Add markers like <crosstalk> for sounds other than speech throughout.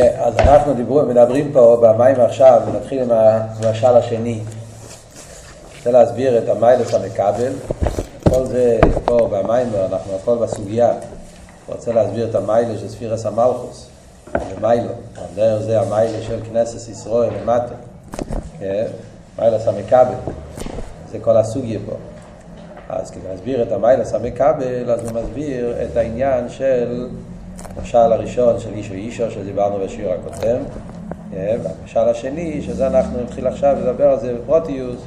כן, אז אנחנו דיברו, מדברים פה במים עכשיו, נתחיל עם המשל השני. רוצה להסביר את המיילס המקבל. כל זה פה במים, אנחנו הכל בסוגיה. רוצה להסביר את המיילס של ספירס המלכוס, ומיילו. דרך זה המיילס של כנסת ישראל למטה. כן? מיילס המקבל. זה כל הסוגיה פה. אז כדי להסביר את המיילס המקבל, אז הוא מסביר את העניין של המשל הראשון של איש ואישו שדיברנו בשיעור הקודם, אה, והמשל השני, שזה אנחנו נתחיל עכשיו לדבר על זה בפרוטיוס,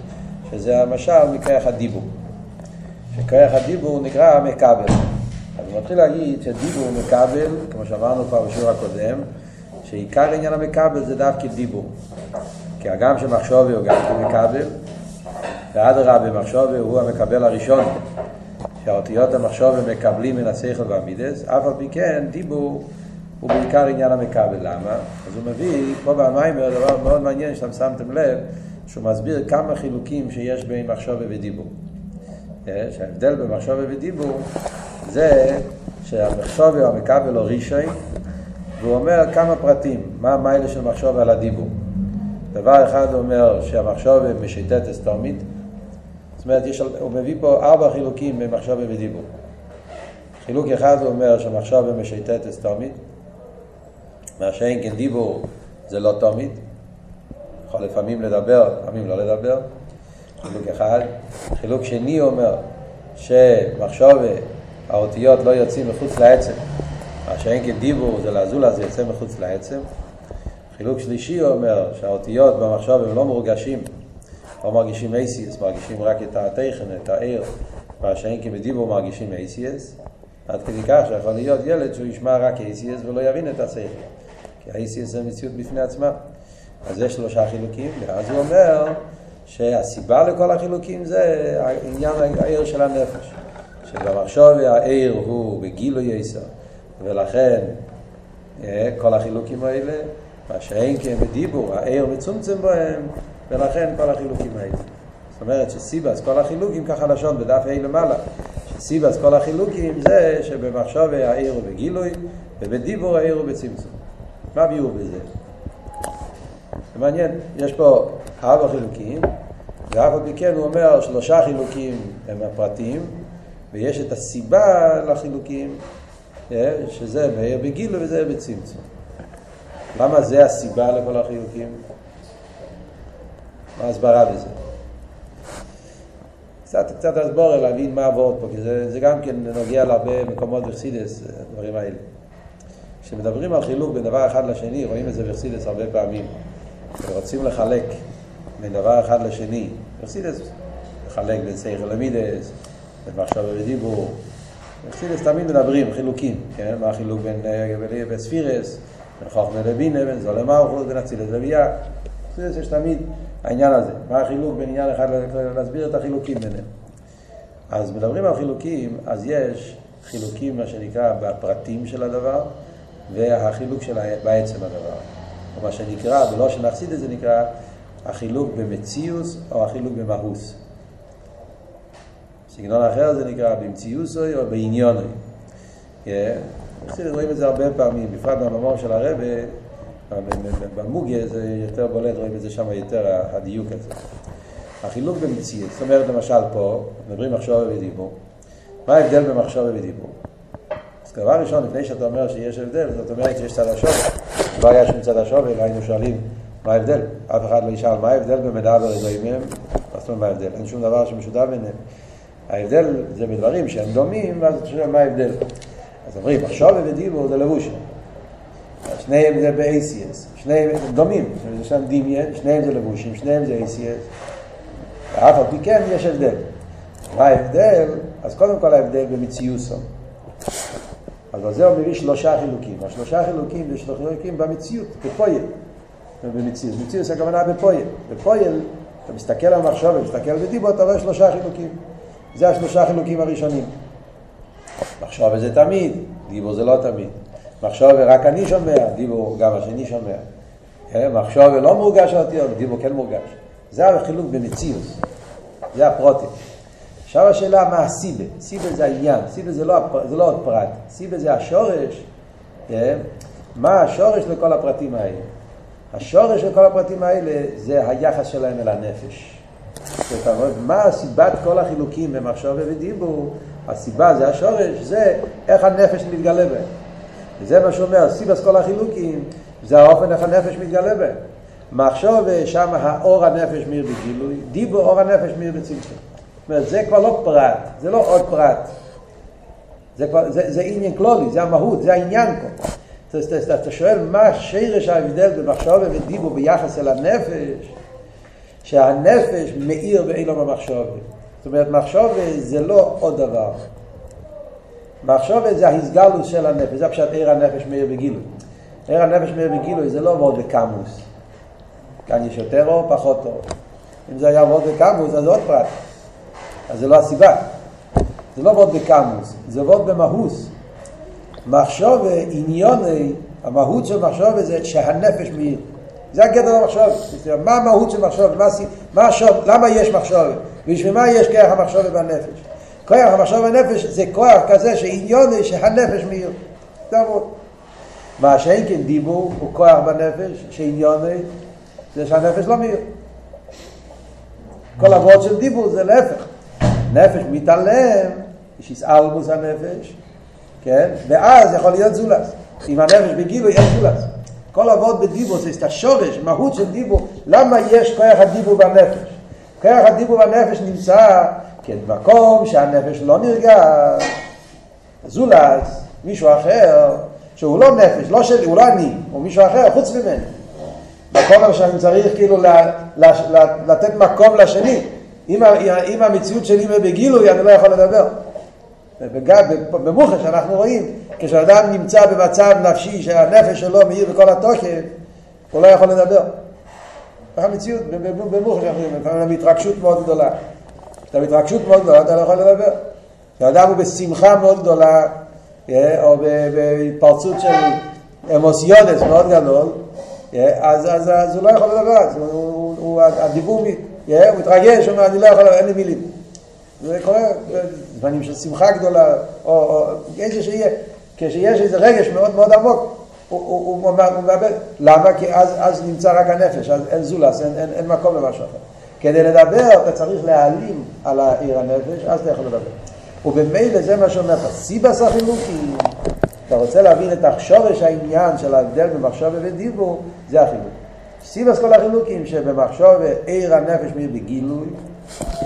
שזה המשל מכרך הדיבור. שכרך הדיבור נקרא. אז הוא מתחיל להגיד שדיבור מקבל, כמו שאמרנו כבר בשיעור הקודם, שעיקר עניין המקבל זה דווקא דיבור. כי הגם שמחשובי הוא גם כמקבל, ואדרבה מחשובי הוא המקבל הראשון. שהאותיות המחשוב הם מקבלים מן השכל והמידס, אף על פי כן דיבור הוא בעיקר עניין המקבל. למה? אז הוא מביא, פה במיימר, דבר מאוד מעניין שאתם שמתם לב, שהוא מסביר כמה חילוקים שיש בין מחשוב ודיבור. אה, שההבדל בין מחשוב ודיבור זה שהמחשוב הוא המקבל הוא רישוי, והוא אומר כמה פרטים, מה המיילה של מחשוב על הדיבור. דבר אחד הוא אומר שהמחשוב משתת אסתומית, זאת אומרת, יש, הוא מביא פה ארבע חילוקים במחשב ובדיבור. חילוק אחד הוא אומר שמחשב משייטת אסתומית, מה שאין כן דיבור זה לא תומית, יכול לפעמים לדבר, לפעמים לא לדבר, חילוק אחד. חילוק שני אומר שמחשב, האותיות לא יוצאים מחוץ לעצם, מה שאין כן דיבור זה לזולה, זה יוצא מחוץ לעצם. חילוק שלישי אומר שהאותיות במחשב הם לא מורגשים, לא מרגישים אייסיאס, מרגישים רק את הטכן, את העיר, מה שאין כי בדיבור מרגישים אייסיאס, עד כדי כך שיכול להיות ילד שהוא ישמע רק אייסיאס ולא יבין את השכל, כי האייסיאס זה מציאות בפני עצמה. אז יש שלושה חילוקים, ואז הוא אומר שהסיבה לכל החילוקים זה עניין העיר של הנפש. שבמחשוב העיר הוא בגילוי יסר, ולכן אה, כל החילוקים האלה, מה שאין כן בדיבור, העיר מצומצם בהם, ולכן כל החילוקים האלה. זאת אומרת שסיבס, כל החילוקים, ככה לשון בדף ה' למעלה, שסיבס כל החילוקים זה שבמחשוב העיר הוא בגילוי, ובדיבור העיר הוא בצמצום. מה ביור בזה? זה מעניין, יש פה ארבע חילוקים, ואף על פי כן הוא אומר שלושה חילוקים הם הפרטים, ויש את הסיבה לחילוקים, אה, שזה בגילוי וזה בצמצום. למה זה הסיבה לכל החילוקים? מה ההסברה בזה? קצת, קצת הסבורה להבין מה עבוד פה, כי זה, זה גם כן נוגע להרבה מקומות בחסידס, הדברים האלה. כשמדברים על חילוק בין דבר אחד לשני, רואים את זה בחסידס הרבה פעמים. ורוצים לחלק בין דבר אחד לשני. בחסידס לחלק בין סייכל למידס, בין מחשב ודיבור. בחסידס תמיד מדברים חילוקים, כן? מה החילוק בין, בין, בין ספירס, בין חוכמה לבינה, בין זול למלכות, בין אצילת לביאה. בחסידס יש תמיד העניין הזה. מה החילוק בין עניין אחד, להסביר את החילוקים ביניהם. אז מדברים על חילוקים, אז יש חילוקים, מה שנקרא, בפרטים של הדבר, והחילוק של בעצם הדבר. או מה שנקרא, ולא שנחסיד את זה נקרא, החילוק במציאוס או החילוק במהוס. סגנון אחר זה נקרא במציאוסוי או בעניונוי. Yeah. רואים את זה הרבה פעמים, בפרט במאמר של הרבה, במוגיה זה יותר בולט, רואים את זה שם יותר, הדיוק הזה. החילוק במציאות, זאת אומרת למשל פה, מדברים מחשבה ודיבור, מה ההבדל במחשבה ודיבור? אז דבר ראשון, לפני שאתה אומר שיש הבדל, זאת אומרת שיש צד השווה. לא היה שום צד השווה, אלא היינו שואלים מה ההבדל. אף אחד לא ישאל מה ההבדל במידע ורגעים מהם, מה זאת אומרת מה ההבדל? אין שום דבר שמשותף ביניהם. ההבדל זה בדברים שהם דומים, ואז אתה שואל מה ההבדל. אז אומרים, מחשבה ודיבור זה לבוש. שניהם זה ב-ACS, שניהם דומים, זה שם דמיין, שניהם זה לבושים, שניהם זה ACS, ואף על פי כן יש הבדל. מה ההבדל? אז קודם כל ההבדל במציאוסו. אז על זה הוא מביא שלושה חילוקים. השלושה חילוקים זה שלושה חילוקים במציאות, בפויל. במציאות. מציאות זה הכוונה בפויל. בפויל, אתה מסתכל על מחשוב ומסתכל בדיבו, אתה רואה שלושה חילוקים. זה השלושה חילוקים הראשונים. מחשוב זה תמיד, דיבו זה לא תמיד. מחשוב רק אני שומע, דיבור גם השני שומע. כן? מחשוב לא מורגש האותיות, דיבור כן מורגש. זה החילוק במציאות, זה הפרוטים. עכשיו השאלה מה הסיבה, סיבה זה העניין, סיבה זה לא, זה לא עוד פרט, סיבה זה השורש, כן? מה השורש לכל הפרטים האלה? השורש של כל הפרטים האלה זה היחס שלהם אל הנפש. זאת אומרת, מה סיבת כל החילוקים במחשוב ודיבור? הסיבה זה השורש, זה איך הנפש מתגלה בהם. וזה מה שאומר, סיבס כל החילוקים, זה האופן איך הנפש מתגלה בהם. מחשוב שם האור הנפש מאיר בגילוי, דיבור אור הנפש מאיר בצמצום. זאת אומרת, זה כבר לא פרט, זה לא עוד פרט. זה, כבר, זה, זה עניין כלולי, זה המהות, זה העניין פה. אתה, שואל מה שרש ההבדל במחשוב ודיבור ביחס אל הנפש, שהנפש מאיר באילו במחשוב. זאת אומרת, מחשוב זה לא עוד דבר. מחשוב זה ההסגלוס של הנפש, זה פשוט עיר הנפש מאיר בגילוי. עיר הנפש מאיר בגילוי זה לא וורד בקמוס. כאן יש יותר אור, פחות אור. אם זה היה וורד בקמוס, אז עוד פרט. אז זה לא הסיבה. זה לא וורד בקמוס, זה וורד במהוס. מחשוב עניוני, המהות של מחשוב זה שהנפש מאיר. זה הגדר המחשוב. מה המהות של מחשוב? מה, מה השוב? למה יש מחשוב? בשביל מה יש כוח המחשוב בנפש? כוח המחשוב בנפש זה כוח כזה שעניוני שהנפש מאיר. זה עבוד. מה שאין כן דיבור הוא כוח בנפש שעניוני זה שהנפש לא מאיר. כל עבוד של דיבור זה להפך. נפש מתעלם, יש יסעלמוס הנפש, כן? ואז יכול להיות זולס. אם הנפש בגילו אין זולס. כל עבוד בדיבור זה את השורש, מהות של דיבור. למה יש כוח הדיבור בנפש? כוח הדיבור בנפש נמצא כן, במקום שהנפש לא נרגש, זולס, מישהו אחר, שהוא לא נפש, לא שלי, הוא לא אני, הוא מישהו אחר, חוץ ממני. מקום שאני צריך כאילו לתת מקום לשני. אם המציאות שלי בגילוי, אני לא יכול לדבר. במוחש אנחנו רואים, כשאדם נמצא במצב נפשי שהנפש שלו מאיר בכל התוקף, הוא לא יכול לדבר. המציאות, במוחש אנחנו רואים, לפעמים התרגשות מאוד גדולה. כשאתה בהתרגשות מאוד גדולה, אתה לא יכול לדבר. כשאדם הוא בשמחה מאוד גדולה, אה, או בהתפרצות של אמוסיונס מאוד גדול, אה, אז, אז, אז הוא לא יכול לדבר, אז הוא, הוא, הוא, הדיבור, אה, הוא מתרגש, הוא אומר, אני לא יכול, אין לי מילים. זה קורה בזמנים של שמחה גדולה, או, או איזה שיהיה, כשיש איזה רגש מאוד מאוד עמוק, הוא, הוא, הוא, הוא מאבד. למה? כי אז, אז נמצא רק הנפש, אז אין זולס, אין, אין, אין מקום למשהו אחר. כדי לדבר אתה צריך להעלים על העיר הנפש, אז אתה יכול לדבר. ובמילא זה מה שאומר לך, סיבס החילוקים, אתה רוצה להבין את השורש העניין של ההבדל במחשוב ודיבור, זה החילוק. סיבס כל החילוקים שבמחשוב עיר הנפש מאיר בגילוי,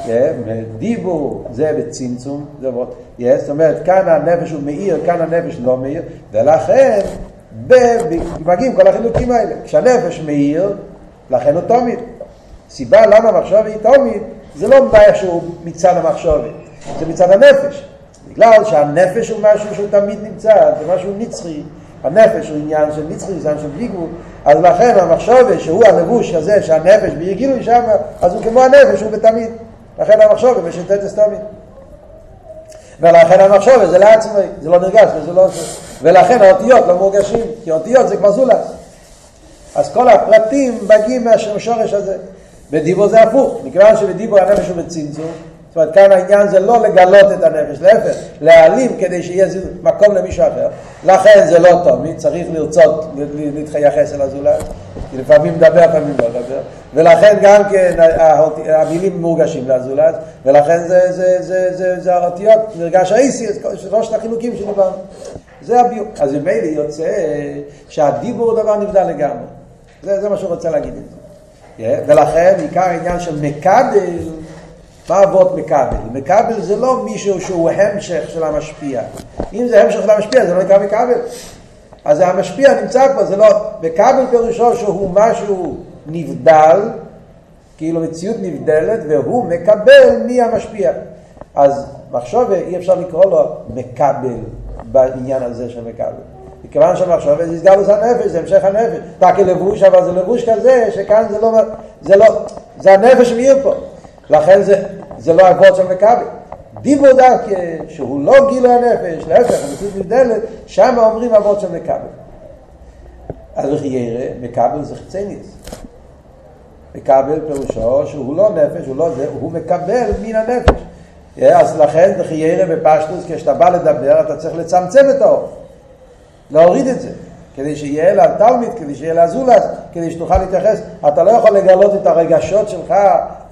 כן? דיבור זה בצמצום, זאת אומרת, כאן הנפש הוא מאיר, כאן הנפש לא מאיר, ולכן מגיעים כל החילוקים האלה. כשהנפש מאיר, לכן הוא תומית. סיבה למה המחשוב היא תומית, זה לא משהו מצד המחשוב, זה מצד הנפש. בגלל שהנפש הוא משהו שהוא תמיד נמצא, זה משהו נצחי. הנפש הוא עניין של נצחי, זה עניין של בלי אז לכן המחשוב שהוא הלבוש הזה שהנפש ביגילו שם, אז הוא כמו הנפש, הוא בתמיד. לכן המחשוב הוא משתת תמיד. ולכן המחשוב זה לעצמי, זה לא נרגש וזה לא... ולכן האותיות לא מורגשים, כי האותיות זה כבר זולס. אז כל הפרטים מגיעים מהשורש הזה. בדיבור זה הפוך, מכיוון שבדיבור הנפש הוא בצמצום, זאת אומרת כאן העניין זה לא לגלות את הנפש, להפך, להעלים כדי שיהיה מקום למישהו אחר. לכן זה לא טוב, מי צריך לרצות להתייחס אל הזולת, כי לפעמים מדבר, לפעמים לא מדבר, ולכן גם כן המילים מורגשים לזולת, ולכן זה, זה, זה, זה, זה האותיות, נרגש האיסי, שלושת החילוקים שדיברנו. זה הביור. אז ממילא יוצא שהדיבור הוא דבר נבדל לגמרי. זה, זה מה שהוא רוצה להגיד את זה. ולכן עיקר העניין של מקבל, מה אבות מקבל? מקבל זה לא מישהו שהוא המשך של המשפיע. אם זה המשך של המשפיע זה לא נקרא מקבל. אז המשפיע נמצא פה, זה לא... מקבל פירושו שהוא משהו נבדל, כאילו מציאות נבדלת, והוא מקבל מהמשפיע. אז מחשוב אי אפשר לקרוא לו מקבל בעניין הזה של מקבל. מכיוון שהמחשוב זה הסגלוס הנפש, זה המשך הנפש. תקי לבוש, אבל זה לבוש כזה, שכאן זה לא, זה לא, זה הנפש מאיר פה. לכן זה, זה לא אבות של מכבי. דיבור דווקא, שהוא לא גילוי הנפש, להפך, המציאות נבדלת, שם אומרים אבות של מכבי. אז וכי ירא, מקבל זה חצניס. מקבל פירושו שהוא לא נפש, הוא לא זה, הוא מקבל מן הנפש. אז לכן וכי ירא בפשטוס, כשאתה בא לדבר, אתה צריך לצמצם את האור. להוריד את זה. כדי שיהיה לתלמיד, כדי שיהיה לזולס, כדי שתוכל להתייחס. אתה לא יכול לגלות את הרגשות שלך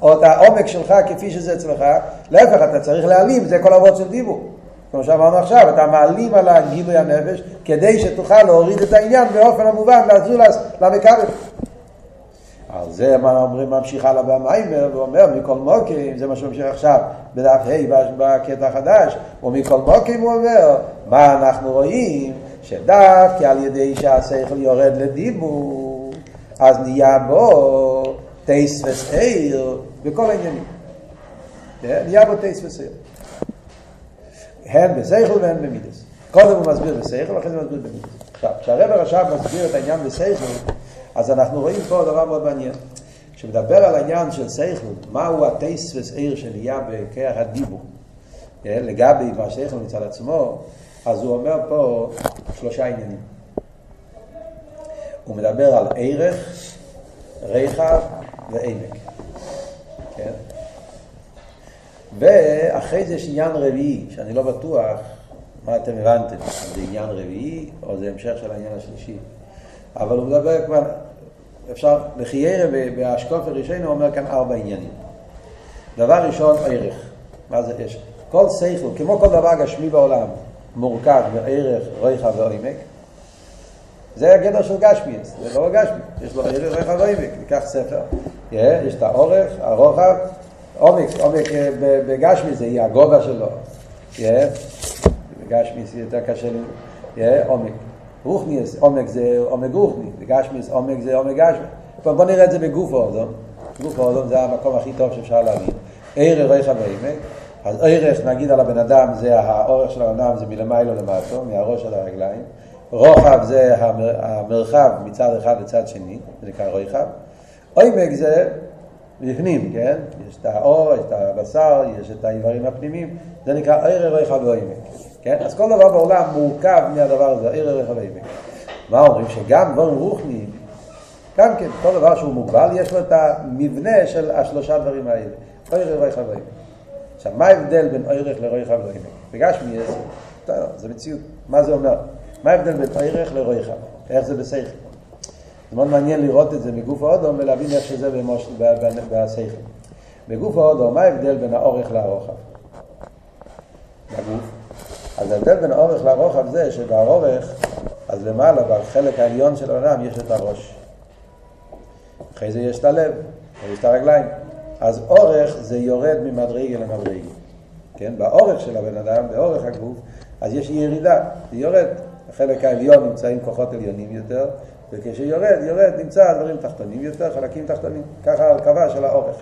או את העומק שלך כפי שזה אצלך, להפך, אתה צריך להעלים, זה כל אבות של דיבור. כמו שאמרנו עכשיו, אתה מעלים על הגילוי הנפש כדי שתוכל להוריד את העניין באופן המובן לזולס, למכבל. על זה מה אומרים ממשיך הלאה במיימר, ואומר מכל מוקים, זה מה שממשיך עכשיו בדף ה' בקטע החדש, ומכל מוקים הוא אומר, מה אנחנו רואים? שדווקא על ידי שהשכל יורד לדיבור, אז נהיה בו טייס וסעיר בכל העניינים. כן? נהיה בו טייס וסעיר. הן בשכל והן במידס. קודם הוא מסביר בשכל, ואחרי זה מסביר במידס. עכשיו, כשהרבר עכשיו מסביר את העניין בשכל, אז אנחנו רואים פה דבר מאוד מעניין. כשמדבר על העניין של שכל, מהו הטייס וסעיר שנהיה בכרך הדיבור, כן? לגבי מה שכל מצד עצמו, אז הוא אומר פה שלושה עניינים. הוא מדבר על ערך, רחב ועמק. כן? ואחרי זה יש עניין רביעי, שאני לא בטוח מה אתם הבנתם, זה עניין רביעי או זה המשך של העניין השלישי. אבל הוא מדבר כבר, אפשר, לחיירה באשקוף הראשון הוא אומר כאן ארבע עניינים. דבר ראשון, ערך. מה זה יש? כל שכל, כמו כל דבר גשמי בעולם, מורכב מערך, ריחה ועומק. זה הגדר של גשמיאס, זה לא גשמי, יש לו ערך, ריחה ועומק. ניקח ספר, יש את האורך, הרוחב, עומק, עומק אה, בגשמי זה יהיה הגובה שלו. בגשמי זה יותר קשה לי, עומק. רוחניאס, עומק זה עומק רוחני, בגשמיס עומק זה עומק גשמי. בוא נראה את זה בגוף האודום. גוף האודום זה המקום הכי טוב שאפשר להבין. ערך, ריחה ועמק. אז ערך, נגיד על הבן אדם, זה האורך של הבן אדם, זה מלמיילו למטו, מהראש עד הרגליים. רוחב זה המרחב מצד אחד לצד שני, זה נקרא רוחב. עומק זה בפנים, כן? יש את האור, יש את הבשר, יש את האיברים הפנימיים, זה נקרא ערך רוחב ועומק. כן? אז כל דבר בעולם מורכב מהדבר הזה, ערך רוחב ועומק. מה אומרים? שגם דברים רוחניים, גם כן, כל דבר שהוא מוגבל, יש לו את המבנה של השלושה דברים האלה. ערך רוחב ועומק. עכשיו, מה ההבדל בין אורך לרויחה ולעמק? בגשמי זה מציאות. מה זה אומר? מה ההבדל בין אורך לרויחה? איך זה בשכל? זה מאוד מעניין לראות את זה מגוף האודום ולהבין איך שזה בשכל. בגוף האודום, מה ההבדל בין האורך לרוחב? בגוף. אז ההבדל בין האורך לרוחב זה שבאורך, אז למעלה, בחלק העליון של העולם, יש את הראש. אחרי זה יש את הלב, ויש את הרגליים. אז אורך זה יורד ממדרגה למדרגה. כן? באורך של הבן אדם, באורך הגוף, אז יש ירידה, זה יורד. החלק העליון נמצאים כוחות עליונים יותר, וכשיורד, יורד, נמצא דברים תחתונים יותר, חלקים תחתונים. ככה הרכבה של האורך.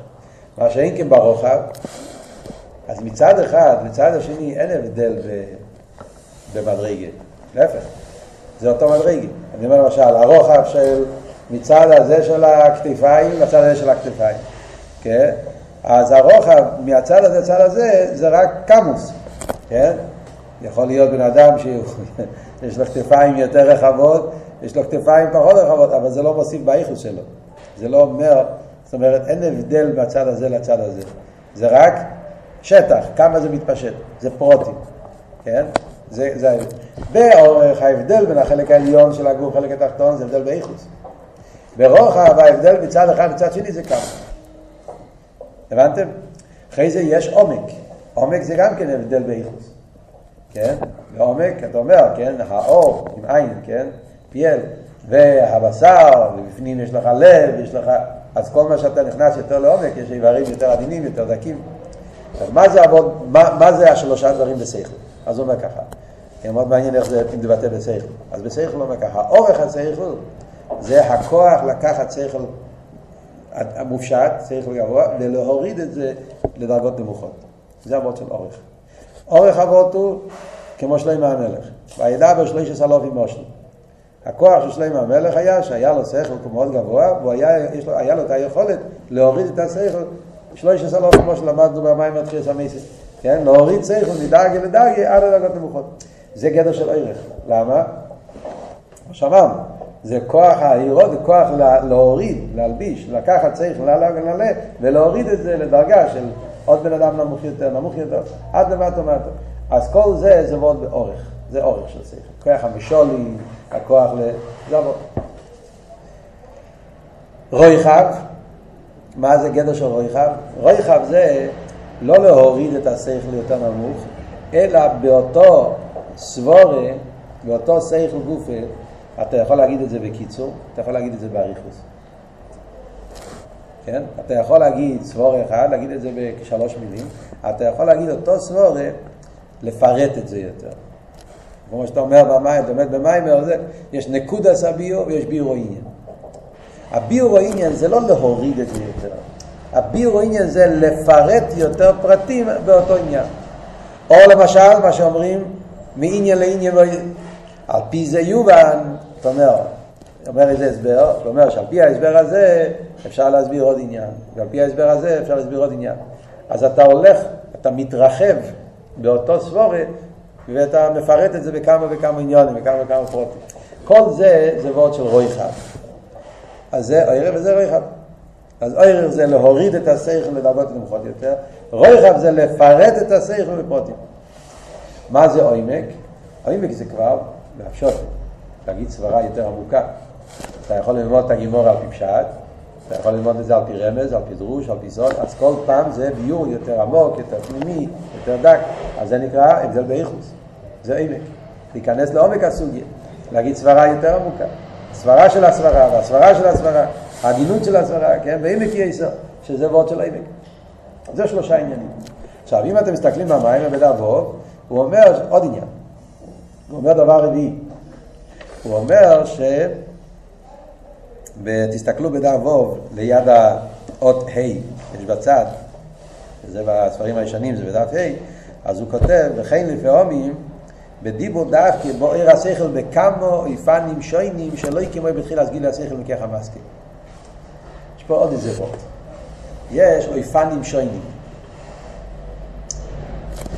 מה שאין כן ברוחב, אז מצד אחד, מצד השני, אין הבדל במדרגה. להפך, זה אותו מדרגה. אני אומר למשל, הרוחב של מצד הזה של הכתפיים לצד הזה של הכתפיים. כן? אז הרוחב מהצד הזה לצד הזה זה רק קמוס, כן? יכול להיות בן אדם שיש <laughs> לו כתפיים יותר רחבות, יש לו כתפיים פחות רחבות, אבל זה לא מוסיף באיכוס שלו. זה לא אומר, זאת אומרת, אין הבדל מהצד הזה לצד הזה. זה רק שטח, כמה זה מתפשט, זה פרוטים, כן? זה, זה ההבדל. באורך ההבדל בין החלק העליון של הגוף לחלק התחתון זה הבדל באיכוס. ברוחב ההבדל מצד אחד לצד שני זה כמה. הבנתם? אחרי זה יש עומק. עומק זה גם כן הבדל באיכוס. כן? ועומק, אתה אומר, כן? האור עם עין, כן? פיאל. והבשר, ובפנים יש לך לב, יש לך... אז כל מה שאתה נכנס יותר לעומק, יש איברים יותר עדינים, יותר דקים. אז מה זה עבוד, מה, מה זה השלושה דברים בשכל? אז הוא אומר ככה. מאוד מעניין איך זה מתבטא בשכל. אז בשכל הוא אומר ככה, אורך השכל זה הכוח לקחת שכל המופשט, שכל גבוה, ולהוריד את זה לדרגות נמוכות. זה אבות של אורך. אורך אבות הוא כמו שלמה המלך. וידע שלוש אלוף עם מושל. הכוח של שלמה המלך היה שהיה לו שכל מאוד גבוה, והיה לו את היכולת להוריד את השכל שלוש אלוף כמו שלמדנו במים מתחיל סמייסס. כן? להוריד שכל מדרגה לדרגה עד לדרגות נמוכות. זה גדר של ערך. למה? שאמרנו, זה כוח העירות, זה כוח להוריד, להלביש, לקחת צריך ללא ולהוריד את זה לדרגה של עוד בן אדם נמוך יותר, נמוך יותר, עד למטה ומטה. אז כל זה זה מאוד באורך. זה אורך של שכל. כוח המשולי, הכוח ל... זה עבור. רויחב, מה זה גדר של רויחב? רויחב זה לא להוריד את השכל יותר נמוך, אלא באותו סבורה, באותו שכל גופה, אתה יכול להגיד את זה בקיצור, אתה יכול להגיד את זה באריכוס. כן? אתה יכול להגיד סבורה אחד, להגיד את זה בשלוש מילים, אתה יכול להגיד אותו סבורה, לפרט את זה יותר. כמו שאתה אומר במים, אתה אומר במים, יש נקודה סביו ויש בירו עניין. הבירו עניין זה לא להוריד את זה יותר. הבירו עניין זה לפרט יותר פרטים באותו עניין. או למשל, מה שאומרים, מעניין לעניין, על פי זה יובן, אתה אומר, אומר איזה הסבר, הוא אומר שעל פי ההסבר הזה אפשר להסביר עוד עניין, ועל פי ההסבר הזה אפשר להסביר עוד עניין. אז אתה הולך, אתה מתרחב באותו סבורת, ואתה מפרט את זה בכמה וכמה עניונים, בכמה וכמה פרוטים. כל זה זה וורד של רוי חד. אז זה ערב וזה רוי חד. אז ערב זה להוריד את השכל לדרגות נמוכות יותר, רוי חד זה לפרט את השכל בפרוטים. מה זה עומק? עומק זה כבר, בהפשוט, להגיד סברה יותר עמוקה. אתה יכול ללמוד את הגימור על פי פשט, אתה יכול ללמוד את זה על פי רמז, על פי דרוש, על פי סוד, אז כל פעם זה ביור יותר עמוק, יותר פנימי, יותר דק, אז זה נקרא הבדל באיכוס, זה עמק, להיכנס לעומק הסוגיה, להגיד סברה יותר עמוקה, סברה של הסברה והסברה של הסברה, ההגינות של הסברה, כן, ועמק יסר, שזה וורד של עמק. זה שלושה עניינים. עכשיו, אם אתם מסתכלים במים בדף ווב, הוא אומר עוד עניין, הוא אומר דבר רביעי, הוא אומר ש... ותסתכלו בדף ווב, ליד האות ה', יש בצד, זה בספרים הישנים, זה בדף ה', אז הוא כותב, וכן לפעמים, בדיבור דווקא בוער השכל בכמו אופנים שוינים שלא יקמו בתחילה סגיל השכל מכך המסכים. יש פה עוד איזה וורט. יש אופנים שוינים.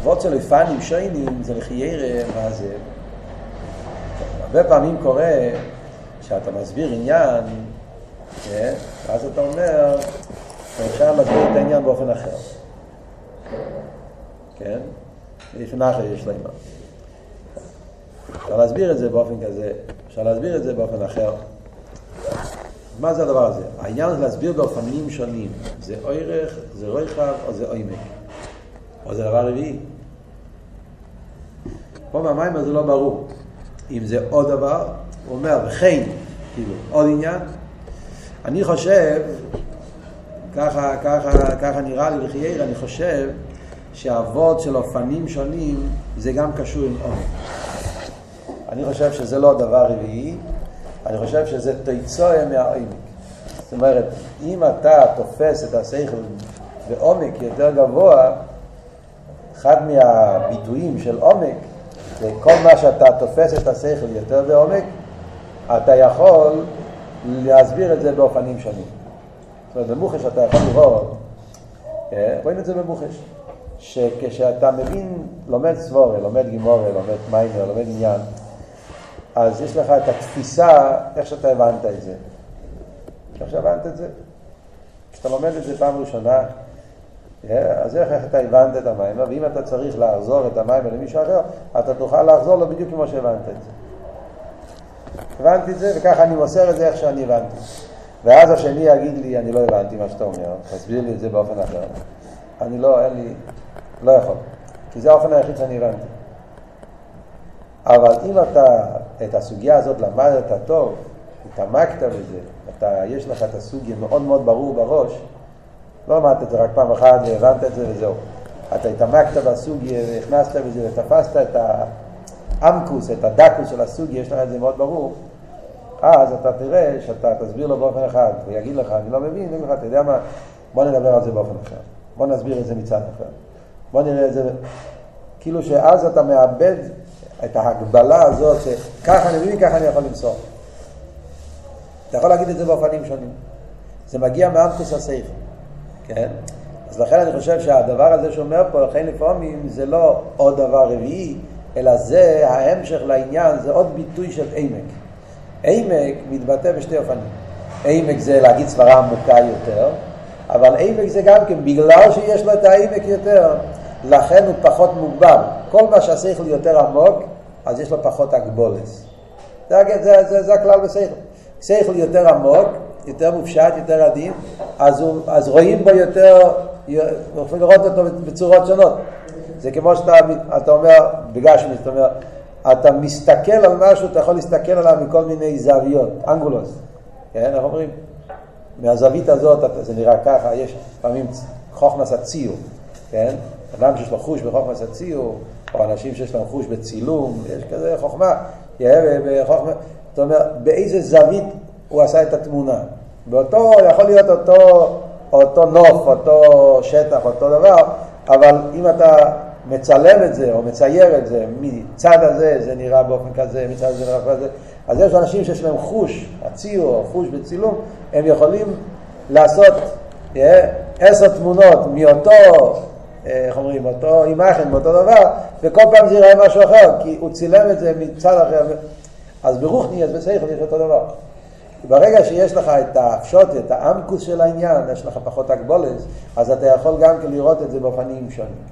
וורט של אופנים שוינים זה לחיירה, מה זה? הרבה פעמים קורה שאתה מסביר עניין, כן? ואז אתה אומר, אפשר להסביר את העניין באופן אחר. כן? לפני אחר יש להם. אפשר להסביר את זה באופן כזה, אפשר להסביר את זה באופן אחר. מה זה הדבר הזה? העניין זה להסביר באופנים שונים. זה אוירך, זה רויחב או זה עומק. או זה דבר רביעי. פה במים זה לא ברור. אם זה עוד דבר, הוא אומר, וכן, כאילו, עוד עניין. אני חושב, ככה, ככה, ככה נראה לי לחייר, אני חושב שהאבות של אופנים שונים זה גם קשור עם עומק. אני חושב שזה לא דבר רביעי, אני חושב שזה תיצואה מהעומק. זאת אומרת, אם אתה תופס את השכל בעומק יותר גבוה, אחד מהביטויים של עומק זה כל מה שאתה תופס את השכל יותר בעומק, אתה יכול להסביר את זה באופנים שונים. זאת אומרת, במוחש אתה יכול לראות, אה, רואים את זה במוחש, שכשאתה מבין, לומד סבורה, לומד גימורה, לומד מיימר, לומד עניין, אז יש לך את התפיסה, איך שאתה הבנת את זה. איך שהבנת את זה. כשאתה לומד את זה פעם ראשונה, אז איך, איך אתה הבנת את המים, ואם אתה צריך לחזור את המים למישהו אחר, אתה תוכל לחזור לו בדיוק כמו שהבנת את זה. הבנתי את זה, וככה אני מוסר את זה איך שאני הבנתי. ואז השני יגיד לי, אני לא הבנתי מה שאתה אומר, תסביר לי את זה באופן אחר. אני לא, אין לי, לא יכול. כי זה האופן היחיד שאני הבנתי. אבל אם אתה את הסוגיה הזאת למדת טוב, התעמקת בזה, אתה, יש לך את הסוגיה מאוד מאוד ברור בראש, לא למדת את זה רק פעם אחת והבנת את זה וזהו. אתה התעמקת בסוגיה והכנסת בזה ותפסת את העמקוס, את הדקוס של הסוגיה, יש לך את זה מאוד ברור. אז אתה תראה שאתה תסביר לו באופן אחד, הוא יגיד לך, אני לא מבין, יגיד לך, אתה יודע מה, בוא נדבר על זה באופן אחר. בוא נסביר את זה מצד אחר. בוא נראה את זה, כאילו שאז אתה מאבד את ההגבלה הזאת, שככה אני מבין, ככה אני יכול למסור. אתה יכול להגיד את זה באופנים שונים. זה מגיע מאמקוס הסייכל, כן? אז לכן אני חושב שהדבר הזה שאומר פה, לכן לפעמים זה לא עוד דבר רביעי, אלא זה ההמשך לעניין, זה עוד ביטוי של עמק. עמק מתבטא בשתי אופנים. עמק זה להגיד סברה עמוקה יותר, אבל עמק זה גם כן, בגלל שיש לו את העמק יותר, לכן הוא פחות מוגבל. כל מה שהשכל יותר עמוק, אז יש לו פחות הגבולס. זה, זה, זה, זה הכלל בשכל. שכל יותר עמוק, יותר מופשט, יותר עדין, אז, הוא, אז רואים בו יותר, יכולים לראות אותו בצורות שונות. זה כמו שאתה אתה אומר, בגשמי, אתה אומר, אתה מסתכל על משהו, אתה יכול להסתכל עליו מכל מיני זוויות, אנגולוס, כן, איך אומרים? מהזווית הזאת זה נראה ככה, יש לפעמים חוכמס הציור, כן? אדם שיש לו חוש בחוכמס הציור, או אנשים שיש להם חוש בצילום, יש כזה חוכמה, בחוכמה, זאת אומרת, באיזה זווית הוא עשה את התמונה. באותו, יכול להיות אותו, אותו נוף, אותו שטח, אותו דבר, אבל אם אתה מצלם את זה או מצייר את זה, מצד הזה זה נראה באופן כזה, מצד הזה זה נראה באופן כזה, אז יש אנשים שיש להם חוש, הציור חוש בצילום, הם יכולים לעשות yeah, עשר תמונות מאותו, איך אומרים, אותו אימכן, מאותו דבר, וכל פעם זה יראה משהו אחר, כי הוא צילם את זה מצד אחר. אז ברוחני, אז בסייכל יש אותו דבר. ברגע שיש לך את הפשוט, את העמקוס של העניין, יש לך פחות הגבולס, אז אתה יכול גם כן לראות את זה באופנים שונים.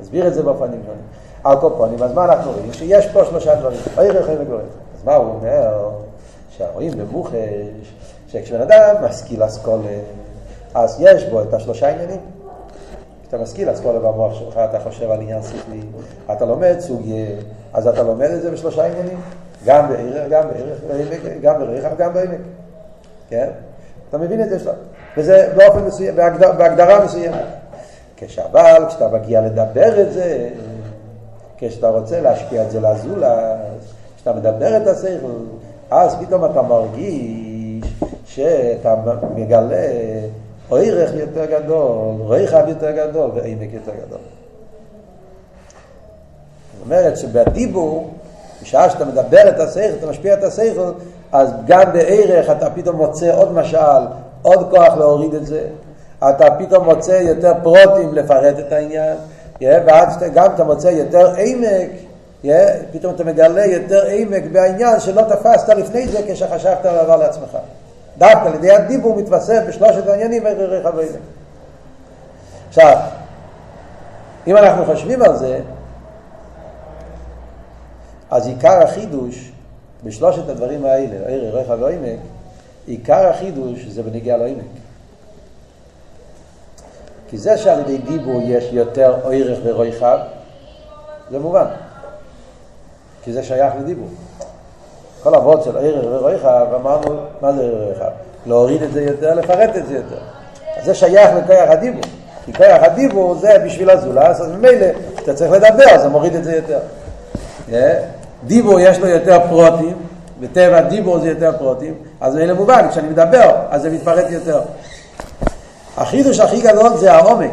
נסביר את זה באופנים שונים. על קופונים, אז מה אנחנו רואים? שיש פה שלושה דברים. אוי רחם וגורם. אז מה הוא אומר? שרואים במוחש, שכשבן אדם משכיל אסכולה, אז יש בו את השלושה עניינים. כשאתה משכיל אסכולה במוח שלך, אתה חושב על עניין שכלי, אתה לומד סוגיה, אז אתה לומד את זה בשלושה עניינים. גם בערך, גם בערך, גם בערך, גם בעמק. כן? אתה מבין את זה שלו. וזה באופן מסוים, בהגדר, בהגדרה מסוימת. כשאבל, כשאתה מגיע לדבר את זה, כשאתה רוצה להשפיע את זה לזולה, כשאתה מדבר את השכל, אז פתאום אתה מרגיש שאתה מגלה ערך יותר גדול, ריחב יותר גדול ועמק יותר גדול. זאת אומרת שבדיבור בשעה שאתה מדבר את השכל, אתה משפיע את השכל, אז גם בערך אתה פתאום מוצא עוד משל, עוד כוח להוריד את זה. אתה פתאום מוצא יותר פרוטים לפרט את העניין, ואז גם אתה מוצא יותר עמק, פתאום אתה מגלה יותר עמק בעניין שלא תפסת לפני זה כשחשבת על עבר לעצמך. דווקא על ידי הדיבור מתווסף בשלושת העניינים ערך אבינו. עכשיו, אם אנחנו חושבים על זה, אז עיקר החידוש בשלושת הדברים האלה, ערר, רכב ועמק, עיקר החידוש זה בנגיעה לעמק. כי זה שעל ידי דיבור יש יותר ערך ורויחב, זה מובן. כי זה שייך לדיבור. כל אבות של ערך ורויחב, אמרנו, מה זה ערך ורויחב? להוריד את זה יותר, לפרט את זה יותר. אז זה שייך לכוח הדיבור. כי כוח הדיבור זה בשביל הזולס, אז ממילא, אתה צריך לדבר, אז זה מוריד את זה יותר. דיבור יש לו יותר פרוטים, בטבע דיבור זה יותר פרוטים, אז זה מובן, כשאני מדבר, אז זה מתפרט יותר. החידוש הכי גדול זה העומק.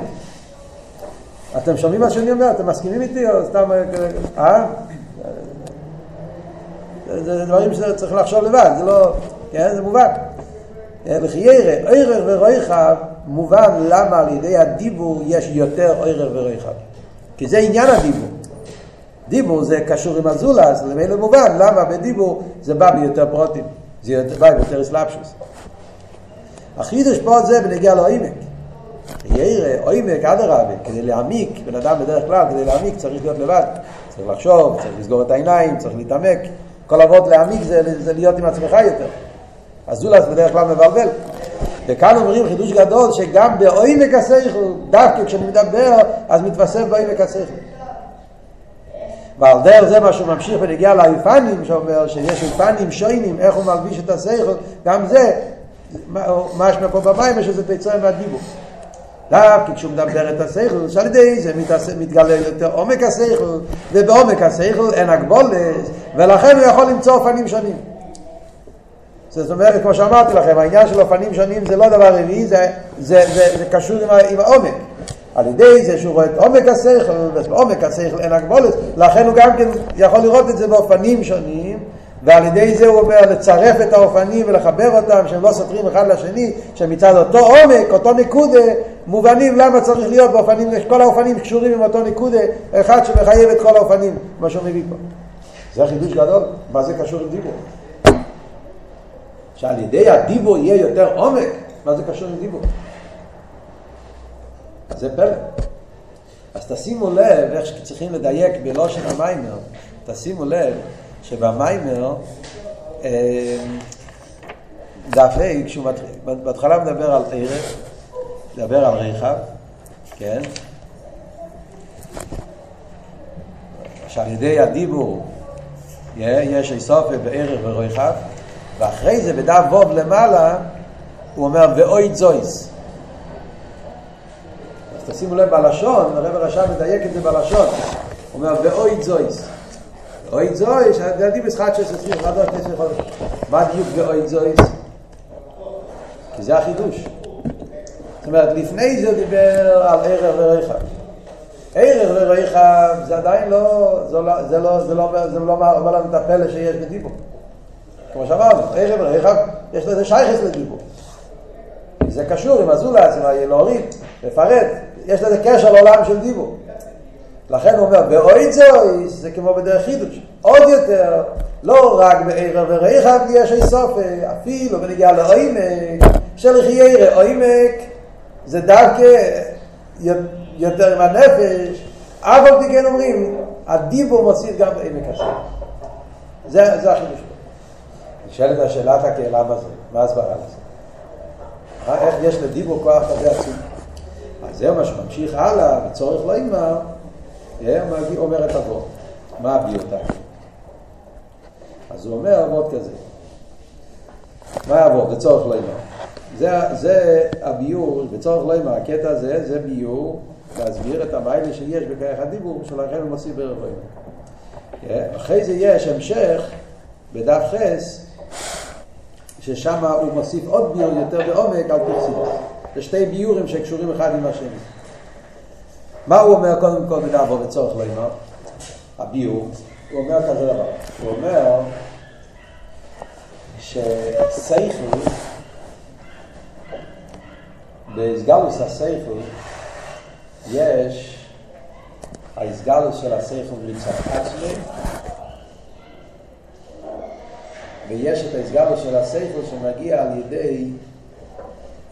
אתם שומעים מה שאני אומר? אתם מסכימים איתי או סתם... אה? זה דברים שצריך לחשוב לבד, זה לא... כן, זה מובן. לחיירה, ערך ורויחב, מובן למה על ידי הדיבור יש יותר ערך ורויחב. כי זה עניין הדיבור. דיבור זה קשור עם הזולס, למילא מובן למה בדיבור זה בא ביותר פרוטים, זה בא ביותר אסלאפשוס. החידוש פה זה בנגיע לעומק. ירא, עומק, אדרבה, כדי להעמיק, בן אדם בדרך כלל, כדי להעמיק צריך להיות לבד. צריך לחשוב, צריך לסגור את העיניים, צריך להתעמק. כל אבות להעמיק זה, זה להיות עם עצמך יותר. הזולס בדרך כלל מבלבל. וכאן אומרים חידוש גדול שגם בעומק השכל, דווקא כשאני מדבר, אז מתווסף בעומק השכל. ועל דרך זה מה שהוא ממשיך ונגיע לאיפנים, שאומר שיש איפנים שוינים, איך הוא מלביש את השכל, גם זה, משמע פה במים, שזה תצא מהדיבור. דווקא כשהוא מדבר את השכל, שעל ידי זה מתגלה יותר עומק השכל, ובעומק השכל אין הגבולת, ולכן הוא יכול למצוא אופנים שונים. זאת אומרת, כמו שאמרתי לכם, העניין של אופנים שונים זה לא דבר רביעי, זה, זה, זה, זה קשור עם, עם העומק. על ידי זה שהוא רואה את עומק השכל, ובעומק השכל אין הגבולת, לכן הוא גם כן יכול לראות את זה באופנים שונים, ועל ידי זה הוא אומר לצרף את האופנים ולחבר אותם, שהם לא סותרים אחד לשני, שמצד אותו עומק, אותו נקודה, מובנים למה צריך להיות באופנים, כל האופנים קשורים עם אותו נקודה, אחד שמחייב את כל האופנים, מה שהוא מביא פה. זה חידוש גדול, מה זה קשור עם דיבור? שעל ידי הדיבור יהיה יותר עומק, מה זה קשור עם דיבור? זה פלא. אז תשימו לב איך שצריכים לדייק בלושן המיימר, תשימו לב שבמיימר דף ה', כשהוא בהתחלה מדבר על ערך, מדבר על רכב, כן? שעל ידי הדיבור יש איסופי בערך ורכב, ואחרי זה בדף ווב למעלה הוא אומר ואוי זויס. תשימו לב בלשון, הרב הרשם מדייק את זה בלשון, הוא אומר ואוי זויס. אוי זויס, זה הדיבוס חד שש עשרים, מה דיוק ואוי זויס? כי זה החידוש. זאת אומרת, לפני זה דיבר על ערך ורכב. ערך ורכב זה עדיין לא, זה לא, זה לא, זה לא, זה לא אומר לנו את הפלא שיש בדיבור. כמו שאמרנו, ערך ורכב, יש לזה שייכס לדיבור. זה קשור עם הזולס, עם הילורית, לפרט, יש לזה קשר לעולם של דיבור. לכן הוא אומר, באוי זויס, זה כמו בדרך חידוש. עוד יותר, לא רק בערב ורכב יש אי סוף, אפילו בנגיע לעומק, של חיירה, עומק, זה דווקא יותר עם הנפש, אף על פי כן אומרים, הדיבור מוסיף גם בעמק השם. זה, זה החידוש. נשאלת השאלת הקהלה בזה, מה הסברה לזה? איך יש לדיבור כוח כזה עצום? אז זה מה שממשיך הלאה, בצורך לא אימר, הוא אומר את אבות. מה הביותה? אז הוא אומר אבות כזה. מה אבות? בצורך לא אימר. זה, זה הביור, בצורך לא אימר, הקטע הזה, זה ביור להסביר את המיילה שיש בכרך הדיבור, שלכן הוא מוסיף בערב לא אימר. אחרי זה יש המשך בדף חס, ששם הוא מוסיף עוד ביור יותר בעומק על פרסידס. זה שתי ביורים שקשורים אחד עם השני. מה הוא אומר קודם כל בדבו בצורך לא אמר? הביור, הוא אומר כזה דבר, הוא אומר שסייכל, בהסגלוס הסייכל יש ההסגלוס של הסייכל מצד עצמי ויש את ההסגלוס של הסייכל שמגיע על ידי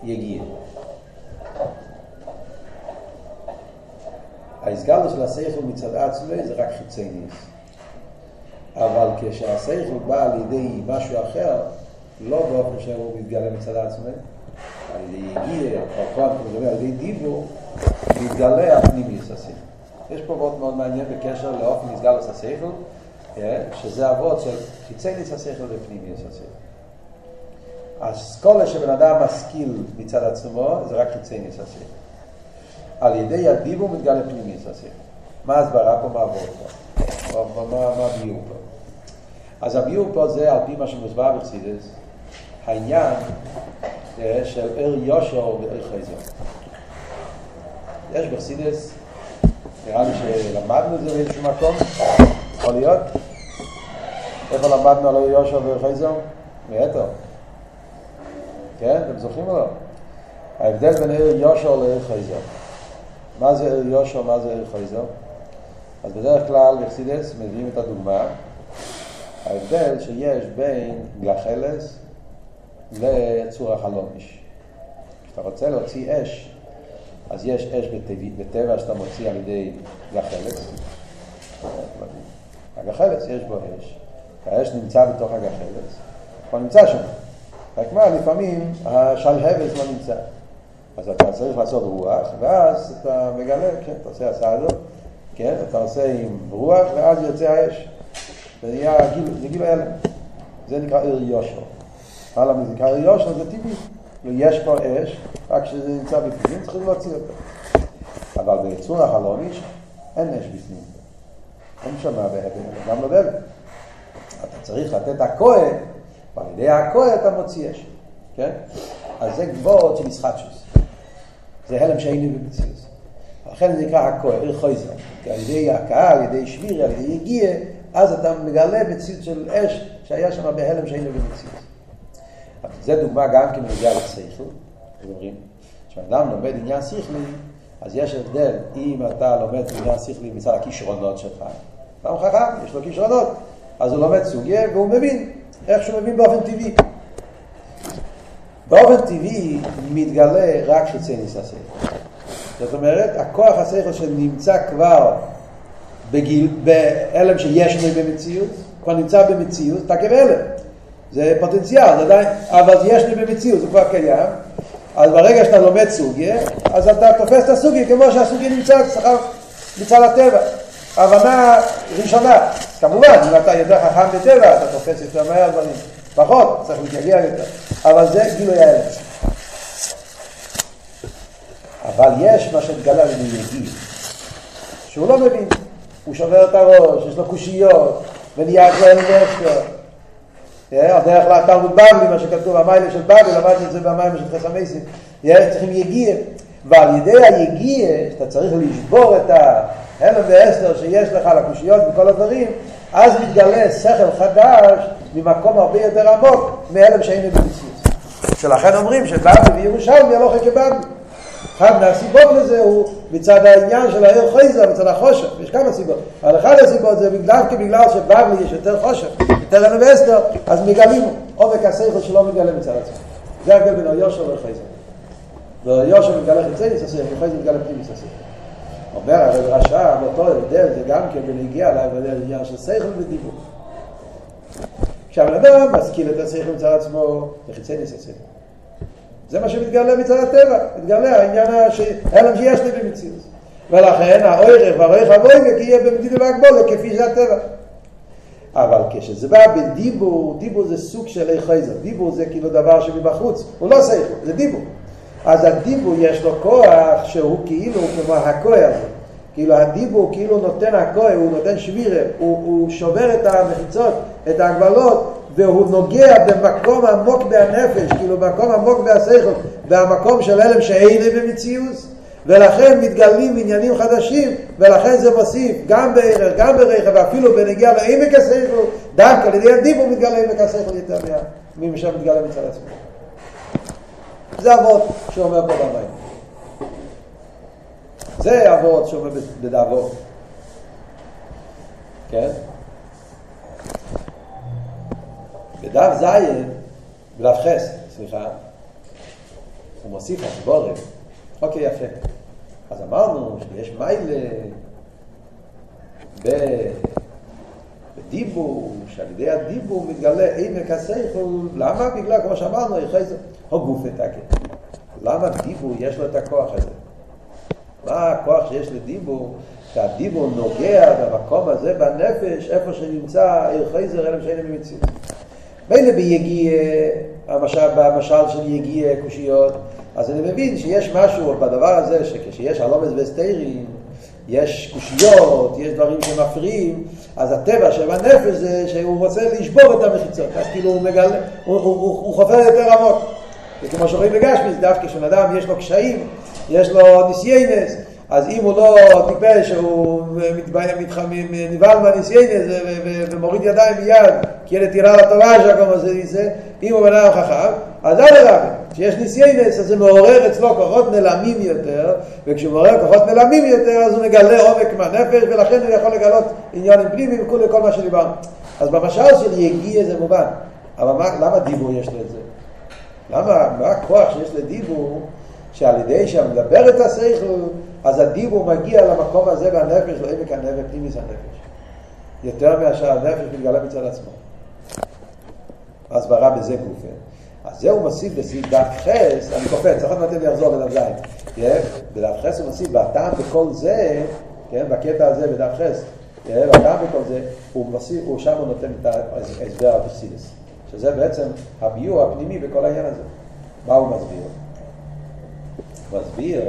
יגיע. ההסגלו של השכל מצד עצמי זה רק חיצי ניס. אבל כשהשכל בא על ידי משהו אחר, לא באופן שהוא מתגלה מצד עצמי, על ידי יגיע, או מדברים על ידי דיבור, מתגלה הפנימיוס השכל. יש פה מאוד מאוד מעניין בקשר לאופן הסגלוס השכל, שזה אבות של חיצי ניס השכל ופנימיוס השכל. האסכולה שבן אדם משכיל מצד עצמו זה רק חיצי ניס השכל. על ידי הדיבור מתגלה פנימיס השכל. מה ההסברה פה, מה עבור פה? מה, הביור פה? אז הביור פה זה על פי מה שמוסבר בחסידס, העניין של ער יושר וער חייזר. יש בחסידס, נראה לי שלמדנו את זה באיזשהו מקום, יכול להיות? איפה למדנו על ער יושר וער חייזר? מאתר. כן? אתם זוכרים או לא? ההבדל בין ער יושר לער חייזר. מה זה ער יושר, מה זה ער חייזר? אז בדרך כלל בחסידס מביאים את הדוגמה, ההבדל שיש בין גחלס לצור החלומיש. כשאתה רוצה להוציא אש, אז יש אש בטבע שאתה מוציא על ידי גחלס. הגחלס יש בו אש, האש נמצא בתוך הגחלס, הוא נמצא שם. רק מה, לפעמים השלהבס לא נמצא. אז אתה צריך לעשות רוח, ואז אתה מגלה, כן, אתה עושה הסעה הזאת, כן, אתה עושה עם רוח, ואז יוצא האש. זה נהיה גיל, זה. זה נקרא עיר יושר. הלאה זה נקרא עיר יושר, זה טבעי. יש פה אש, רק כשזה נמצא בפנים צריכים להוציא אותו. אבל ביצור החלומיש אין אש בפנים. אין שם בהבן, גם לא בהלם. אתה צריך לתת הכהן, ועל ידי הכהן אתה מוציא אש. כן? אז זה גבוהות של ישחטשוס. זה הלם שאין במציאות. לכן זה נקרא עיר חויזר. על ידי הכאה, על ידי שבירי, על ידי יגיע, אז אתה מגלה מציאות של אש שהיה שם בהלם שאין במציאות. זה דוגמה גם כן מגיעה לשכל, אומרים, כשאדם לומד עניין שכלי, אז יש הבדל אם אתה לומד עניין שכלי מצד הכישרונות שלך. אדם חכם, יש לו כישרונות, אז הוא לומד סוגיה והוא מבין, איך שהוא מבין באופן טבעי. באופן טבעי מתגלה רק חיצי ניס השכל. זאת אומרת, הכוח השכל שנמצא כבר בגיל, בהלם שיש לנו במציאות, כבר נמצא במציאות, אתה כבהלם. זה פוטנציאל, זה עדיין, אבל יש לי במציאות, זה כבר קיים. אז ברגע שאתה לומד סוגיה, אז אתה תופס את הסוגיה כמו שהסוגיה נמצא אצלך מצד הטבע. הבנה ראשונה. כמובן, אם אתה יותר חכם בטבע, אתה תופס יותר מהר דברים. פחות, צריך להתייגע יותר. אבל זה גילוי האלף. אבל יש מה שמתגלה לנו יגיע, שהוא לא מבין. הוא שובר את הראש, יש לו קושיות, ונהיה כהן נפשו. הדרך לתלמוד בבלי, מה שכתוב במיילה של בבלי, למדתי את זה במיילה של חסר מייסים. צריכים יגיע. ועל ידי היגיע, שאתה צריך לשבור את ההלם והסתר שיש לך לקושיות וכל הדברים, אז מתגלה שכל חדש ממקום הרבה יותר עמוק מהלם שאין במציאות. שלכן אומרים שבבלי וירושלמי הלוך כבבלי. אחד מהסיבות לזה הוא מצד העניין של העיר חייזר, מצד החושך, יש כמה סיבות, אבל אחת הסיבות זה דווקא בגלל שבבלי יש יותר חושך, יותר אלו ואסתר, אז מגלים עומק השכל שלא מגלה מצד עצמו. זה ההבדל בין היושר לחייזר. ויושר מתגלה חיצייניס השכל, וחייזר מתגלה פנימיס השכל. אומר הרב רשע, באותו הבדל זה גם כן בנגיע לעניין של שכל ודיבור. כשהבן אדם משכיל את השכל מצד עצמו, לחיצייניס השכל. זה מה שמתגלה מצד הטבע, מתגלה העניין ההלם שיש לי במציאות. ולכן האוירך והאוירך הבויגק יהיה במדידה והגבולה כפי זה הטבע. אבל כשזה בא בדיבור, דיבור זה סוג של אי חייזר, דיבור זה כאילו דבר שמבחוץ, הוא לא סייכו, זה דיבור. אז הדיבור יש לו כוח שהוא כאילו כמו הכוח הזה. כאילו הדיבור כאילו נותן הכוח, הוא נותן שבירה, הוא, הוא שובר את המחיצות, את ההגבלות, והוא נוגע במקום עמוק בהנפש, כאילו במקום עמוק בהשכל, במקום של הלם שאין במציאות, ולכן מתגלים עניינים חדשים, ולכן זה מוסיף גם בערך, גם ברכב, ואפילו בנגיע לעמק השכל, דווקא על ידי הדיבור מתגלה עמק השכל יותר ממי שמתגלה מצד עצמו. זה אבות שאומר פה במים. זה אבות שאומר בדאבות. כן? בדף זין, בדף חס, סליחה, הוא מוסיף הסבורת. אוקיי, יפה. אז אמרנו שיש מיילה בדיבור, שעל ידי הדיבור מתגלה עמק השכל, למה? בגלל, כמו שאמרנו, הוא גוף ותקן. למה דיבור יש לו את הכוח הזה? מה הכוח שיש לדיבור? שהדיבור נוגע במקום הזה בנפש, איפה שנמצא עיר חייזר, אלם שאין במציאות. מילא ביגיע, במשל של יגיע קושיות, אז אני מבין שיש משהו בדבר הזה, שכשיש הלומס וסטיירים, יש קושיות, יש דברים שמפריעים, אז הטבע של הנפש זה שהוא רוצה לשבור את המחיצות, אז כאילו הוא מגלה, הוא, הוא, הוא, הוא חופר יותר עמוק. וכמו שרואים בגשמיס, דווקא כשאדם יש לו קשיים, יש לו ניסיינס, אז אם הוא לא טיפש, הוא נבהל מהניסיינס ומוריד ידיים מיד, כי אלה תיראה לטובה שהכל זה ניסה, אם הוא בן אדם חכם, אז אל תדאג, כשיש ניסיינס אז זה מעורר אצלו כוחות נלמים יותר, וכשהוא מעורר כוחות נלמים יותר אז הוא מגלה עומק מהנפש, ולכן הוא יכול לגלות עניינים פנימיים כל מה שדיברנו. אז במשל של יגיע זה מובן, אבל מה, למה דיבור יש לו את זה? למה, מה הכוח שיש לדיבור, שעל ידי שמדבר את השכל, אז הדיבור מגיע למקום הזה בנפש, לא עמק הנפש, פנימיס הנפש. יותר מאשר הנפש מתגלה מצד עצמו. אז ברא בזה גופה. אז זה הוא מוסיף בסעיף דף חס, אני קופץ, יכול לתת לי לחזור לדף זין. כן? בדף חס הוא מוסיף, והטעם בכל זה, כן, בקטע הזה בדף חס, והטעם בכל זה, הוא מוסיף, הוא שם נותן את ההסבר הפסידס. שזה בעצם הביור הפנימי בכל העניין הזה. מה הוא מסביר? הוא מסביר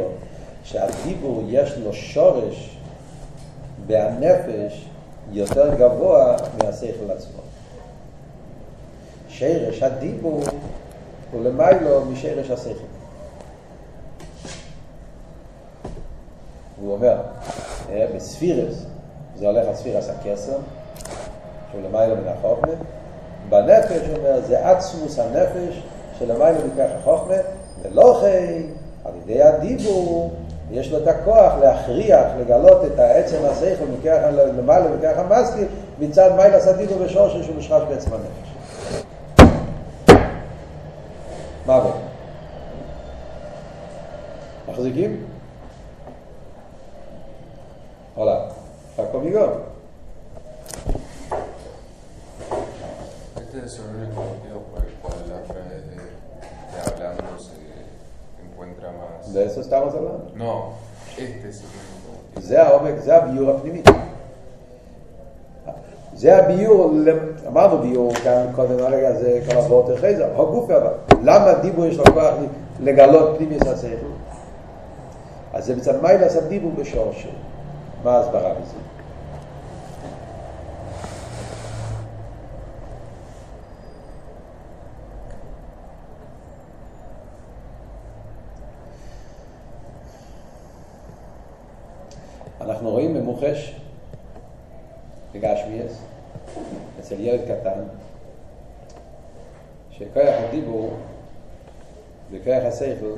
שהדיבור יש לו שורש בהנפש יותר גבוה מהשכל עצמו. שרש הדיבור הוא למיילו משרש השכל. הוא אומר, בספירס, זה הולך על ספירס הקסר, שהוא למיילו מן החוכמה, בנפש, הוא אומר, זה עצמוס הנפש שלמיילו מכך החוכמה, ולא חי, על ידי הדיבור, יש לו את הכוח להכריח, לגלות את העצם השכל מכך למעלה מכך המזכיר, מצד מיילס הדיבור בשורש שהוא מושרש בעצם הנפש. מה עבור? מחזיקים? הולאה, אחר מקום Este es el motivo por el cual la fe de, de hablando se encuentra más. de eso estamos hablando. No, este es el. זה העומק, זה הביור הפנימי. זה הביור, אמרנו ביור כאן קודם הרגע, זה כל הוורד אחרי זה, הגוף אבל. למה דיבור יש לו כוח לגלות פנימיוס השכל? אז זה מצד מיילה עשה דיבור בשורש שלו. מה ההסברה בזה? במוחש, בגשמיאס, אצל ילד קטן, שכוח הדיבור וכוח השכל,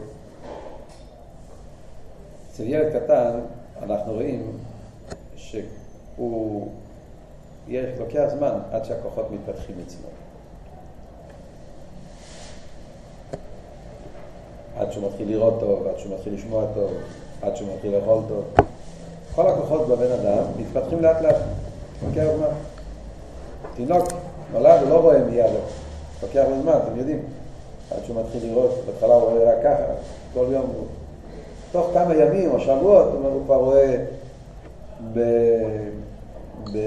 אצל ילד קטן אנחנו רואים שהוא, יש, לוקח זמן עד שהכוחות מתפתחים אצלו. עד שהוא מתחיל לראות טוב, עד שהוא מתחיל לשמוע טוב, עד שהוא מתחיל לאכול טוב. כל הכוחות בבן אדם מתפתחים לאט לאט, לוקח זמן. תינוק נולד הוא לא רואה מיד, לוקח לו זמן, אתם יודעים. עד שהוא מתחיל לראות, בהתחלה הוא רואה רק ככה, כל יום הוא... תוך כמה ימים או שבועות הוא כבר רואה ב... ב...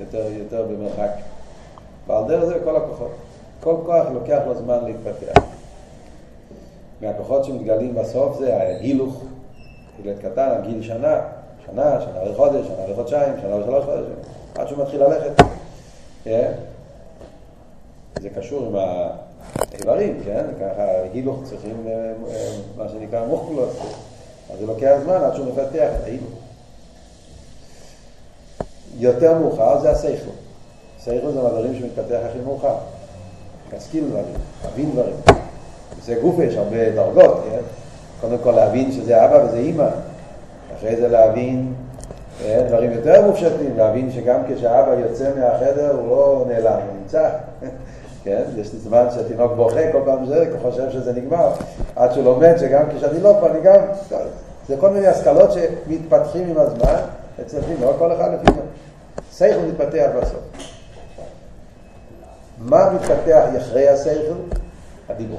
יותר, יותר במרחק. ועל דרך זה כל הכוחות. כל כוח לוקח לו זמן להתפתח. מהכוחות שמתגלים בסוף זה ההילוך, ילד קטן, גיל שנה, שנה, שנה וחודש, שנה וחודשיים, שנה ושלוש חודשים, עד שהוא מתחיל ללכת. כן? זה קשור עם האיברים, כן? ככה הילוך צריכים אה, אה, מה שנקרא מוכלוס, אז זה לוקח זמן עד שהוא מפתח את ההילוך. יותר מאוחר זה השכל. שכל זה מהדברים שמתפתח הכי מאוחר. להשכיל דברים, להבין דברים. זה גוף יש הרבה דרגות, כן? קודם כל להבין שזה אבא וזה אימא, אחרי זה להבין אה, דברים יותר מופשטים, להבין שגם כשאבא יוצא מהחדר הוא לא נעלם, הוא נמצא. <laughs> כן? יש לי זמן שהתינוק בוכה כל פעם זה, הוא חושב שזה נגמר, עד שהוא לומד שגם כשאני לא פה אני גם... זה כל מיני השכלות שמתפתחים עם הזמן, אצל לא כל אחד לפי זה. שכל מתפתח בסוף. מה מתפתח אחרי השכל? הדיבור.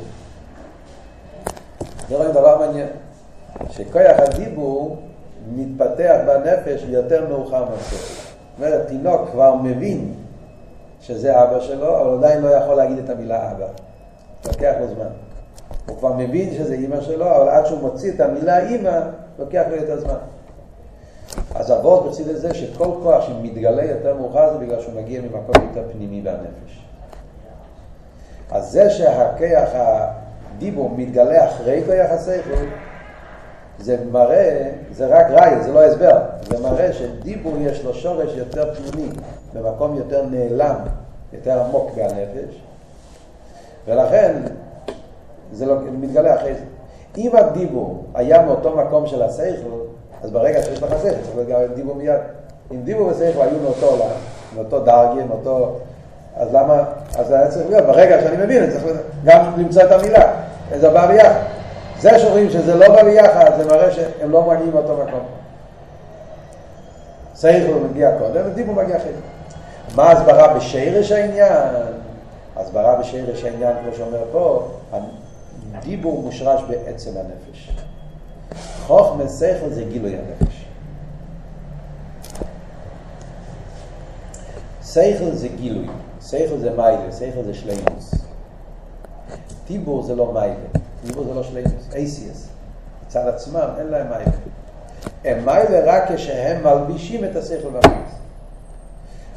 זה רואים דבר מעניין, שכוח הדיבור מתפתח בנפש יותר מאוחר מהשכל. זאת אומרת, תינוק כבר מבין שזה אבא שלו, אבל עדיין לא יכול להגיד את המילה אבא. לוקח לו זמן. הוא כבר מבין שזה אימא שלו, אבל עד שהוא מוציא את המילה אימא, לוקח לו יותר זמן. אז אבות בצד לזה שכל כוח שמתגלה יותר מאוחר זה בגלל שהוא מגיע ממקום יותר פנימי בנפש. אז זה שהכיח הדיבור מתגלה אחרי כיח השכל, זה מראה, זה רק ראי, זה לא הסבר, זה מראה שדיבור יש לו שורש יותר פנימי, במקום יותר נעלם, יותר עמוק בנפש, ולכן זה לא, מתגלה אחרי זה. אם הדיבור היה מאותו מקום של השכל, אז ברגע שיש לך שכל, צריך להיות גם דיבור מיד. אם דיבור ושכל היו מאותו עולם, מאותו דרגי, מאותו... אז למה, אז היה צריך להיות, ברגע שאני מבין, אני צריך גם למצוא את המילה, זה בא ביחד. זה שאומרים שזה לא בא ביחד, זה מראה שהם לא מגיעים מאותו מקום. שכל מגיע קודם, ודיבור מגיע אחרי. מה ההסברה בשרש העניין? הסברה בשרש העניין, כמו שאומר פה, דיבור מושרש בעצם הנפש. חוכמה שכל זה גילוי הנפש. שכל זה גילוי, שכל זה מיילה, שכל זה שלימוס. דיבור זה לא מיילה, דיבור זה לא שלימוס, אייסיאס. מצד עצמם אין להם מיילה. הם מיילה רק כשהם מלבישים את השכל והחוץ.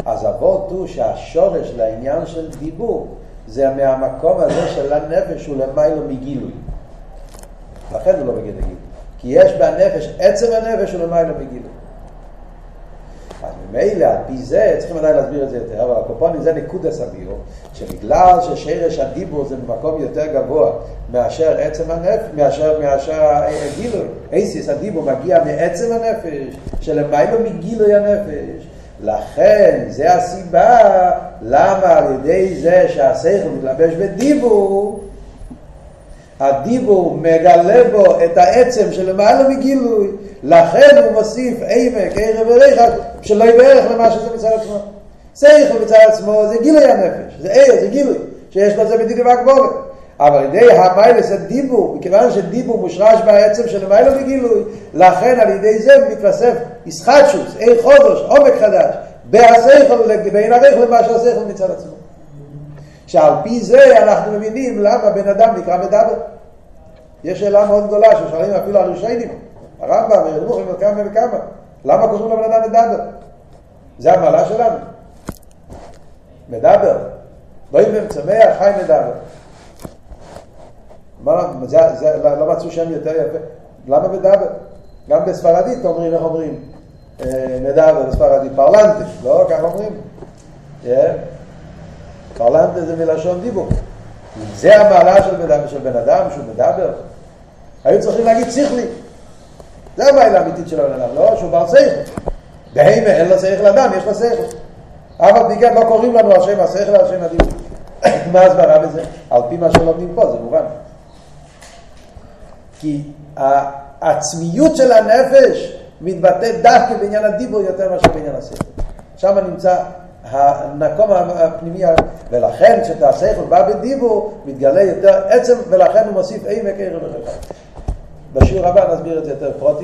אז אבות הוא שהשורש לעניין של דיבור זה מהמקום הזה של הנפש הוא למיילו מגילוי. לכן הוא לא בגדר גילוי. כי יש בנפש, עצם הנפש הוא למיילו מגילוי. ממילא, על פי זה, צריכים עדיין להסביר את זה יותר, אבל הקופונים זה נקודס הביור, שבגלל ששרש הדיבור זה במקום יותר גבוה מאשר עצם הנפש, מאשר, מאשר הגילוי, אייסיס הדיבור מגיע מעצם הנפש, שלמיילו מגילוי הנפש, לכן זה הסיבה למה על ידי זה שהשכל מתלבש בדיבור הדיבור מגלה בו את העצם שלמעלה מגילוי, לכן הוא מוסיף עמק, ערב וריחק, שלא יהיה בערך למה שזה מצד עצמו. שכל מצד עצמו זה גילוי הנפש, זה ער, זה גילוי, שיש לו זה בדידי והגבולת. אבל על ידי המיילס הדיבור, מכיוון שדיבור מושרש בעצם של מיילא מגילוי, לכן על ידי זה מתווסף ישחטשוס, עיר חודש, עומק חדש, בהשכל, בין הרכל למה שהשכל מצד עצמו. שעל פי זה אנחנו מבינים למה בן אדם נקרא מדבר. יש שאלה מאוד גדולה ששואלים אפילו הראשונים, הרמב"ם, ורמוכים וכמה וכמה, למה קוראים לבן אדם מדבר? זה המעלה שלנו. מדבר. לא אם צמח, חי מדבר. מה, זה, זה, לא, מצאו שם יותר יפה. למה מדבר? גם בספרדית אומרים, איך אומרים? אה, מדבר בספרדית, פרלנטה, לא? ככה אומרים. Yeah. פרלנטה זה מלשון דיבור. זה המעלה של בן, של בן אדם, שהוא מדבר. היו צריכים להגיד שכלי. זה המעלה האמיתית של הבן אדם, לא? שהוא בר שכל. בהמה אין לו שכל אדם, יש לו שכל. אבל בגלל לא קוראים לנו על שם השכל, על שם הדיבור. <coughs> מה הסברה בזה? על פי מה שלומדים פה, זה מובן. כי העצמיות של הנפש מתבטאת דווקא בעניין הדיבור יותר מאשר בעניין השכל. שם נמצא המקום הפנימי, ולכן כשהשכל בא בדיבור, מתגלה יותר עצם, ולכן הוא מוסיף עמק ערב וחלקה. בשיעור הבא נסביר את זה יותר פרוטי.